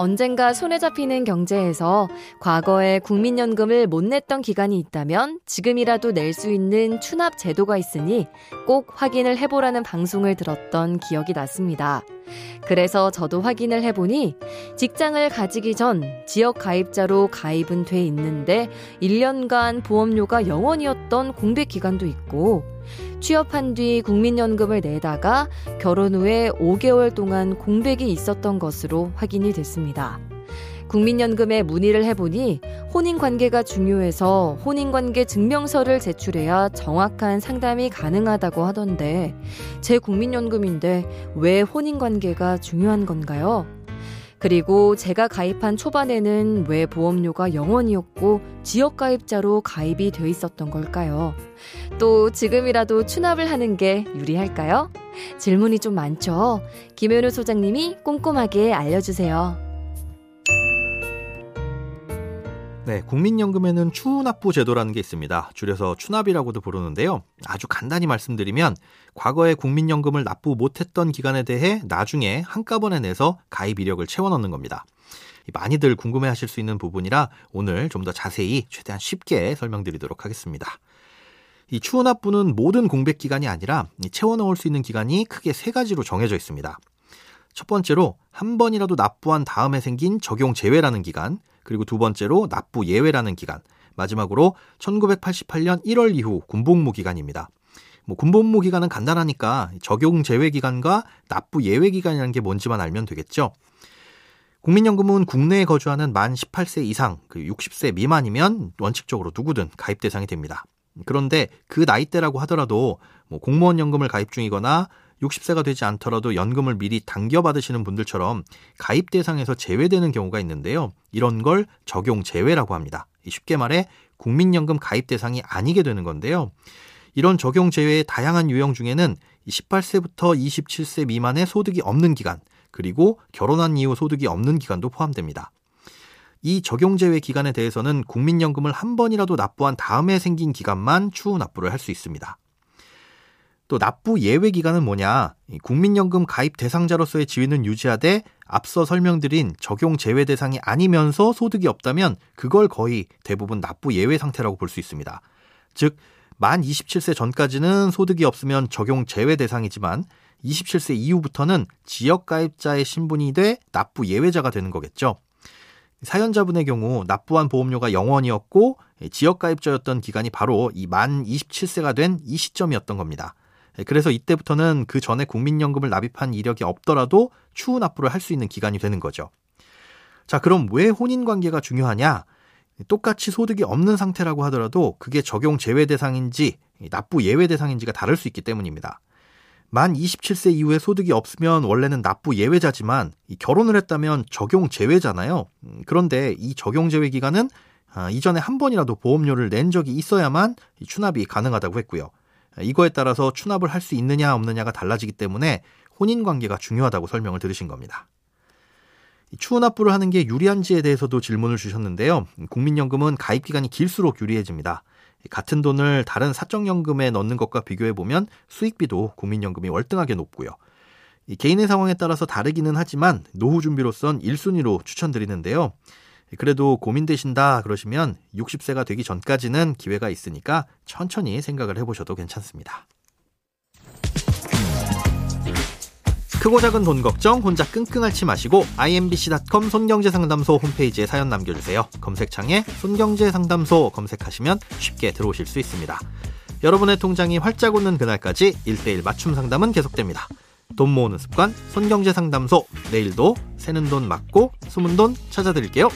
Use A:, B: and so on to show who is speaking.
A: 언젠가 손에 잡히는 경제에서 과거에 국민연금을 못 냈던 기간이 있다면 지금이라도 낼 수 있는 추납 제도가 있으니 꼭 확인을 해보라는 방송을 들었던 기억이 났습니다. 그래서 저도 확인을 해보니 직장을 가지기 전 지역 가입자로 가입은 돼 있는데 1년간 보험료가 0원이었던 공백 기간도 있고 취업한 뒤 국민연금을 내다가 결혼 후에 5개월 동안 공백이 있었던 것으로 확인이 됐습니다. 국민연금에 문의를 해보니 혼인관계가 중요해서 혼인관계 증명서를 제출해야 정확한 상담이 가능하다고 하던데 제 국민연금인데 왜 혼인관계가 중요한 건가요? 그리고 제가 가입한 초반에는 왜 보험료가 0원이었고 지역가입자로 가입이 돼 있었던 걸까요? 또 지금이라도 추납을 하는 게 유리할까요? 질문이 좀 많죠? 김현우 소장님이 꼼꼼하게 알려주세요.
B: 네, 국민연금에는 추납부 제도라는 게 있습니다. 줄여서 추납이라고도 부르는데요. 아주 간단히 말씀드리면 과거에 국민연금을 납부 못했던 기간에 대해 나중에 한꺼번에 내서 가입 이력을 채워 넣는 겁니다. 많이들 궁금해 하실 수 있는 부분이라 오늘 좀 더 자세히 최대한 쉽게 설명드리도록 하겠습니다. 이 추납부는 모든 공백 기간이 아니라 채워 넣을 수 있는 기간이 크게 세 가지로 정해져 있습니다. 첫 번째로 한 번이라도 납부한 다음에 생긴 적용 제외라는 기간, 그리고 두 번째로 납부 예외라는 기간, 마지막으로 1988년 1월 이후 군복무 기간입니다. 뭐 군복무 기간은 간단하니까 적용 제외 기간과 납부 예외 기간이라는 게 뭔지만 알면 되겠죠. 국민연금은 국내에 거주하는 만 18세 이상, 그 60세 미만이면 원칙적으로 누구든 가입 대상이 됩니다. 그런데 그 나이대라고 하더라도 뭐 공무원 연금을 가입 중이거나 60세가 되지 않더라도 연금을 미리 당겨 받으시는 분들처럼 가입 대상에서 제외되는 경우가 있는데요. 이런 걸 적용 제외라고 합니다. 쉽게 말해 국민연금 가입 대상이 아니게 되는 건데요. 이런 적용 제외의 다양한 유형 중에는 18세부터 27세 미만의 소득이 없는 기간, 그리고 결혼한 이후 소득이 없는 기간도 포함됩니다. 이 적용 제외 기간에 대해서는 국민연금을 한 번이라도 납부한 다음에 생긴 기간만 추후 납부를 할 수 있습니다. 또 납부 예외 기간은 뭐냐? 국민연금 가입 대상자로서의 지위는 유지하되 앞서 설명드린 적용 제외 대상이 아니면서 소득이 없다면 그걸 거의 대부분 납부 예외 상태라고 볼 수 있습니다. 즉, 만 27세 전까지는 소득이 없으면 적용 제외 대상이지만 27세 이후부터는 지역 가입자의 신분이 돼 납부 예외자가 되는 거겠죠. 사연자분의 경우 납부한 보험료가 0원이었고 지역 가입자였던 기간이 바로 이 만 27세가 된 이 시점이었던 겁니다. 예, 그래서 이때부터는 그 전에 국민연금을 납입한 이력이 없더라도 추후 납부를 할 수 있는 기간이 되는 거죠. 자, 그럼 왜 혼인 관계가 중요하냐? 똑같이 소득이 없는 상태라고 하더라도 그게 적용 제외 대상인지 납부 예외 대상인지가 다를 수 있기 때문입니다. 만 27세 이후에 소득이 없으면 원래는 납부 예외자지만 결혼을 했다면 적용 제외잖아요. 음, 그런데 이 적용 제외 기간은 아, 이전에 한 번이라도 보험료를 낸 적이 있어야만 추납이 가능하다고 했고요. 이거에 따라서 추납을 할 수 있느냐 없느냐가 달라지기 때문에 혼인 관계가 중요하다고 설명을 들으신 겁니다. 추후 납부를 하는 게 유리한지에 대해서도 질문을 주셨는데요. 국민연금은 가입 기간이 길수록 유리해집니다. 같은 돈을 다른 사적연금에 넣는 것과 비교해 보면 수익비도 국민연금이 월등하게 높고요. 개인의 상황에 따라서 다르기는 하지만 노후 준비로선 1순위로 추천드리는데요. 그래도 고민되신다 그러시면 60세가 되기 전까지는 기회가 있으니까 천천히 생각을 해보셔도 괜찮습니다. 크고 작은 돈 걱정 혼자 끙끙 앓지 마시고 imbc.com 손경제상담소 홈페이지에 사연 남겨주세요. 검색창에 손경제상담소 검색하시면 쉽게 들어오실 수 있습니다. 여러분의 통장이 활짝 오는 그날까지 1대1 맞춤 상담은 계속됩니다. 돈 모으는 습관 손경제상담소 내일도 새는 돈 맞고 숨은 돈 찾아드릴게요.